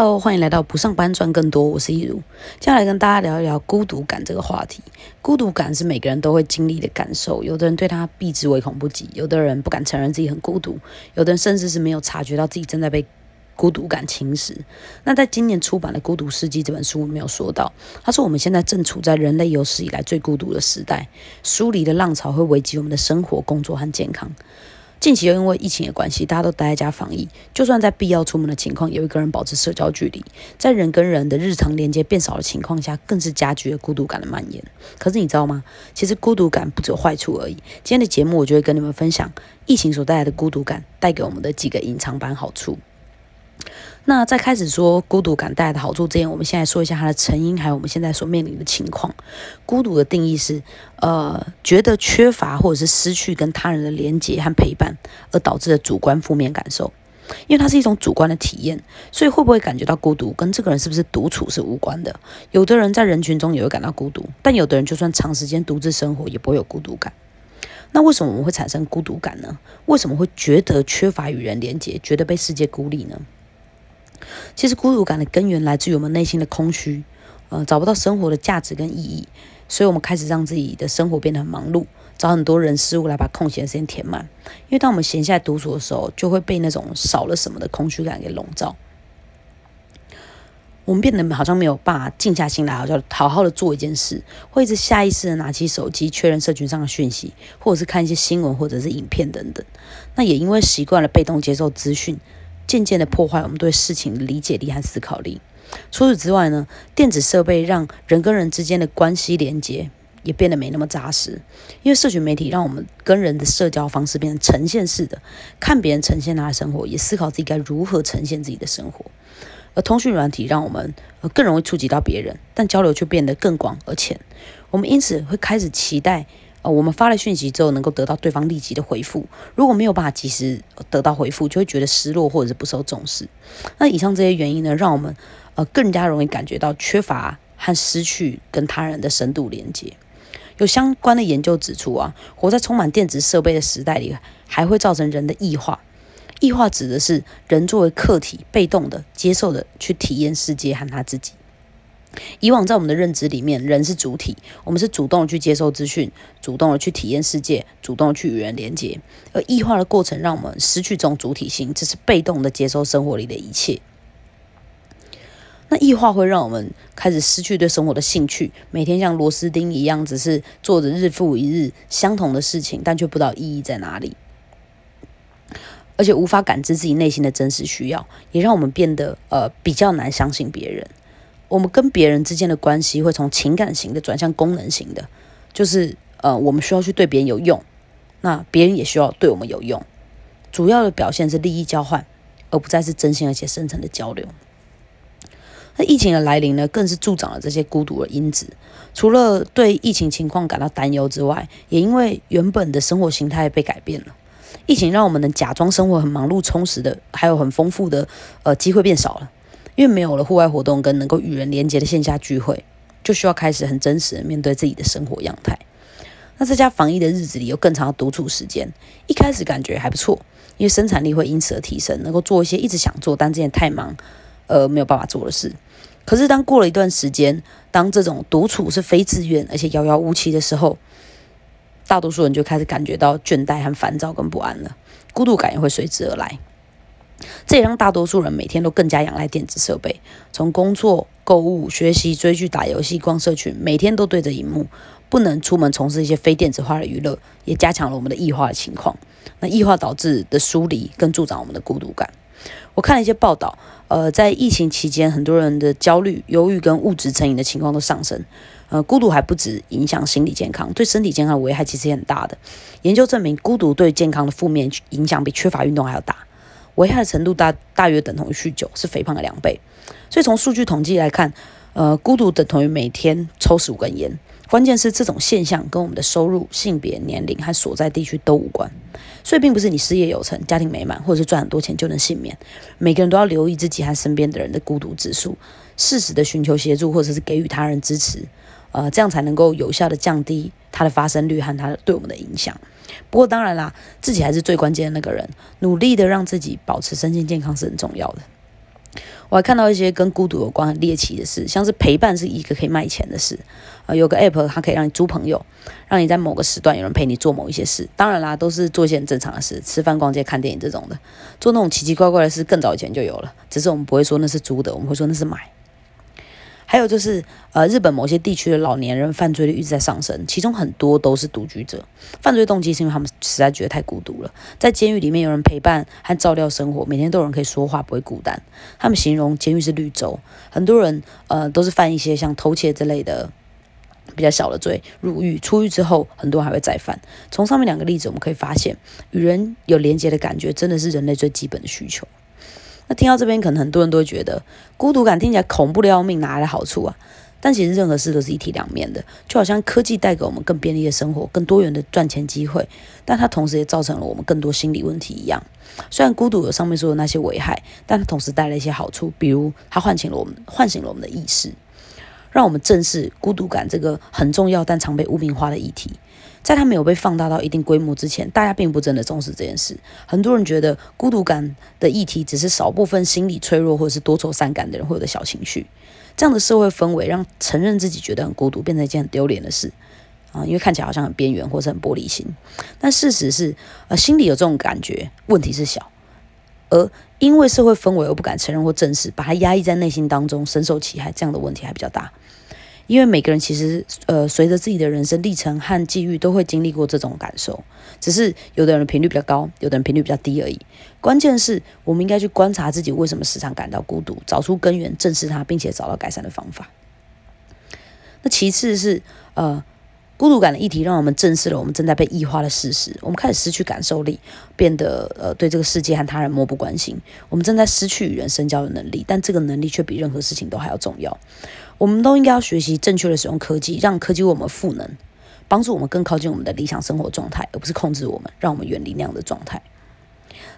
Hello，欢迎来到不上班赚更多，我是一如，接下来跟大家聊一聊孤独感这个话题。孤独感是每个人都会经历的感受，有的人对他避之唯恐不及，有的人不敢承认自己很孤独，有的人甚至是没有察觉到自己正在被孤独感侵蚀。那在今年出版的《孤独世纪》这本书没有说到，他说我们现在正处在人类有史以来最孤独的时代，疏离的浪潮会危及我们的生活、工作和健康。近期又因为疫情的关系，大家都待在家防疫。就算在必要出门的情况，也一个人保持社交距离，在人跟人的日常连接变少的情况下，更是加剧了孤独感的蔓延。可是你知道吗？其实孤独感不只有坏处而已。今天的节目，我就会跟你们分享疫情所带来的孤独感带给我们的几个隐藏版好处。那在开始说孤独感带来的好处之前，我们先来说一下它的成因，还有我们现在所面临的情况。孤独的定义是，呃，觉得缺乏或者是失去跟他人的连接和陪伴，而导致的主观负面感受。因为它是一种主观的体验，所以会不会感觉到孤独，跟这个人是不是独处是无关的。有的人在人群中也会感到孤独，但有的人就算长时间独自生活，也不会有孤独感。那为什么我们会产生孤独感呢？为什么会觉得缺乏与人连接，觉得被世界孤立呢？其实孤独感的根源来自于我们内心的空虚，呃，找不到生活的价值跟意义，所以我们开始让自己的生活变得很忙碌，找很多人事物来把空闲时间填满。因为当我们闲下来独处的时候，就会被那种少了什么的空虚感给笼罩，我们变得好像没有办法静下心来，好像好好的做一件事，会一直下意识的拿起手机确认社群上的讯息，或者是看一些新闻或者是影片等等。那也因为习惯了被动接受资讯。渐渐的破坏我们对事情的理解力和思考力。除此之外呢，电子设备让人跟人之间的关系连接也变得没那么扎实。因为社群媒体让我们跟人的社交方式变成呈现式的，看别人呈现他的生活，也思考自己该如何呈现自己的生活。而通讯软体让我们更容易触及到别人，但交流却变得更广而浅。我们因此会开始期待。呃，我们发了讯息之后，能够得到对方立即的回复。如果没有办法及时得到回复，就会觉得失落或者是不受重视。那以上这些原因呢，让我们呃更加容易感觉到缺乏和失去跟他人的深度连接。有相关的研究指出啊，活在充满电子设备的时代里，还会造成人的异化。异化指的是人作为客体，被动的接受的去体验世界和他自己。以往在我们的认知里面，人是主体，我们是主动去接受资讯，主动的去体验世界，主动去与人连接。而异化的过程让我们失去这种主体性，这是被动的接受生活里的一切。那异化会让我们开始失去对生活的兴趣，每天像螺丝钉一样，只是做着日复一日相同的事情，但却不知道意义在哪里，而且无法感知自己内心的真实需要，也让我们变得呃比较难相信别人。我们跟别人之间的关系会从情感型的转向功能型的，就是呃，我们需要去对别人有用，那别人也需要对我们有用。主要的表现是利益交换，而不再是真心而且深层的交流。那疫情的来临呢，更是助长了这些孤独的因子。除了对疫情情况感到担忧之外，也因为原本的生活形态被改变了。疫情让我们能假装生活很忙碌充实的，还有很丰富的呃机会变少了。因为没有了户外活动跟能够与人连接的线下聚会，就需要开始很真实的面对自己的生活样态。那在家防疫的日子里，有更长的独处时间，一开始感觉还不错，因为生产力会因此而提升，能够做一些一直想做但之前太忙，呃没有办法做的事。可是当过了一段时间，当这种独处是非自愿而且遥遥无期的时候，大多数人就开始感觉到倦怠和烦躁跟不安了，孤独感也会随之而来。这也让大多数人每天都更加仰赖电子设备，从工作、购物、学习、追剧、打游戏、逛社群，每天都对着荧幕，不能出门从事一些非电子化的娱乐，也加强了我们的异化的情况。那异化导致的疏离，更助长我们的孤独感。我看了一些报道，呃，在疫情期间，很多人的焦虑、忧郁跟物质成瘾的情况都上升。呃，孤独还不止影响心理健康，对身体健康的危害其实也很大的。研究证明，孤独对健康的负面影响比缺乏运动还要大。危害的程度大大约等同于酗酒，是肥胖的两倍。所以从数据统计来看，呃，孤独等同于每天抽十五根烟。关键是这种现象跟我们的收入、性别、年龄和所在地区都无关。所以并不是你事业有成、家庭美满或者是赚很多钱就能幸免。每个人都要留意自己和身边的人的孤独指数，适时的寻求协助或者是给予他人支持，呃，这样才能够有效的降低它的发生率和它对我们的影响。不过当然啦，自己还是最关键的那个人，努力的让自己保持身心健康是很重要的。我还看到一些跟孤独有关很猎奇的事，像是陪伴是一个可以卖钱的事，啊，有个 app 它可以让你租朋友，让你在某个时段有人陪你做某一些事。当然啦，都是做一些很正常的事，吃饭、逛街、看电影这种的。做那种奇奇怪怪的事，更早以前就有了，只是我们不会说那是租的，我们会说那是买。还有就是，呃，日本某些地区的老年人犯罪率一直在上升，其中很多都是独居者。犯罪动机是因为他们实在觉得太孤独了，在监狱里面有人陪伴和照料生活，每天都有人可以说话，不会孤单。他们形容监狱是绿洲，很多人呃都是犯一些像偷窃之类的比较小的罪入狱，出狱之后很多还会再犯。从上面两个例子我们可以发现，与人有连接的感觉真的是人类最基本的需求。那听到这边，可能很多人都会觉得孤独感听起来恐怖的要命，哪来的好处啊？但其实任何事都是一体两面的，就好像科技带给我们更便利的生活、更多元的赚钱机会，但它同时也造成了我们更多心理问题一样。虽然孤独有上面说的那些危害，但它同时带来一些好处，比如它唤醒了我们，唤醒了我们的意识，让我们正视孤独感这个很重要但常被污名化的议题。在它没有被放大到一定规模之前，大家并不真的重视这件事。很多人觉得孤独感的议题只是少部分心理脆弱或者是多愁善感的人会有的小情绪。这样的社会氛围让承认自己觉得很孤独变成一件很丢脸的事啊，因为看起来好像很边缘或是很玻璃心。但事实是，呃，心里有这种感觉，问题是小，而因为社会氛围而不敢承认或正视，把它压抑在内心当中，深受其害，这样的问题还比较大。因为每个人其实，呃，随着自己的人生历程和际遇，都会经历过这种感受，只是有的人频率比较高，有的人频率比较低而已。关键是我们应该去观察自己为什么时常感到孤独，找出根源，正视它，并且找到改善的方法。那其次是，呃。孤独感的议题让我们正视了我们正在被异化的事实。我们开始失去感受力，变得呃对这个世界和他人漠不关心。我们正在失去与人深交的能力，但这个能力却比任何事情都还要重要。我们都应该要学习正确的使用科技，让科技为我们赋能，帮助我们更靠近我们的理想生活状态，而不是控制我们，让我们远离那样的状态。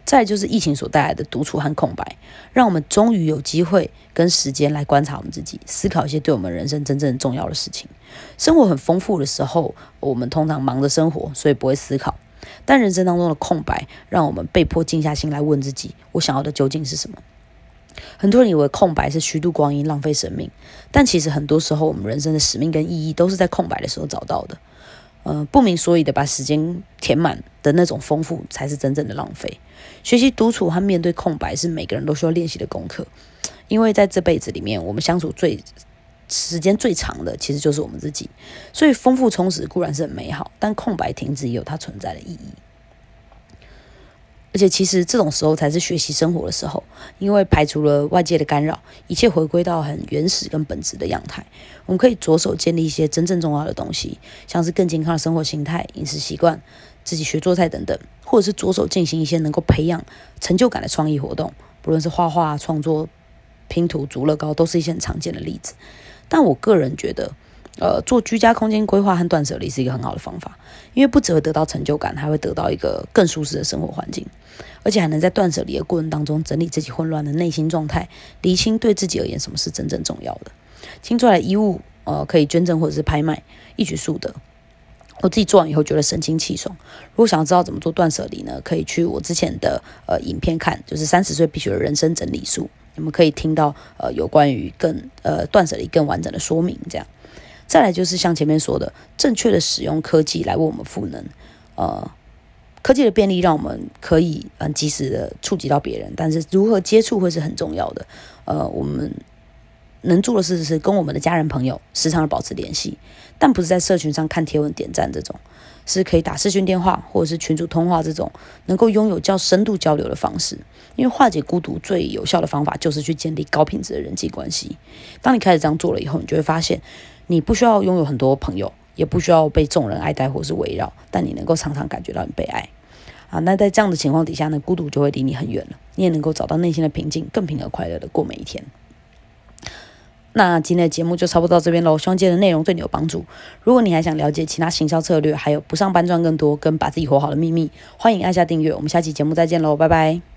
再就是疫情所带来的独处和空白，让我们终于有机会跟时间来观察我们自己，思考一些对我们人生真正重要的事情。生活很丰富的时候，我们通常忙着生活，所以不会思考。但人生当中的空白，让我们被迫静下心来问自己：我想要的究竟是什么？很多人以为空白是虚度光阴、浪费生命，但其实很多时候，我们人生的使命跟意义都是在空白的时候找到的。呃，不明所以的把时间填满的那种丰富，才是真正的浪费。学习独处和面对空白，是每个人都需要练习的功课。因为在这辈子里面，我们相处最时间最长的，其实就是我们自己。所以，丰富充实固然是很美好，但空白停止也有它存在的意义。而且，其实这种时候才是学习生活的时候，因为排除了外界的干扰，一切回归到很原始跟本质的样态。我们可以着手建立一些真正重要的东西，像是更健康的生活形态、饮食习惯、自己学做菜等等，或者是着手进行一些能够培养成就感的创意活动，不论是画画、创作、拼图、竹乐高，都是一些很常见的例子。但我个人觉得。呃，做居家空间规划和断舍离是一个很好的方法，因为不只会得到成就感，还会得到一个更舒适的生活环境，而且还能在断舍离的过程当中整理自己混乱的内心状态，厘清对自己而言什么是真正重要的。清出来的衣物，呃，可以捐赠或者是拍卖，一举数得。我自己做完以后觉得神清气爽。如果想要知道怎么做断舍离呢，可以去我之前的呃影片看，就是三十岁必须的人生整理术，你们可以听到呃有关于更呃断舍离更完整的说明，这样。再来就是像前面说的，正确的使用科技来为我们赋能。呃，科技的便利让我们可以很及时的触及到别人，但是如何接触会是很重要的。呃，我们能做的事是跟我们的家人朋友时常的保持联系，但不是在社群上看贴文点赞这种，是可以打视讯电话或者是群主通话这种能够拥有较深度交流的方式。因为化解孤独最有效的方法就是去建立高品质的人际关系。当你开始这样做了以后，你就会发现。你不需要拥有很多朋友，也不需要被众人爱戴或是围绕，但你能够常常感觉到你被爱啊。那在这样的情况底下呢，孤独就会离你很远了，你也能够找到内心的平静，更平和快乐的过每一天。那今天的节目就差不多到这边喽，希望今天的内容对你有帮助。如果你还想了解其他行销策略，还有不上班赚更多跟把自己活好的秘密，欢迎按下订阅。我们下期节目再见喽，拜拜。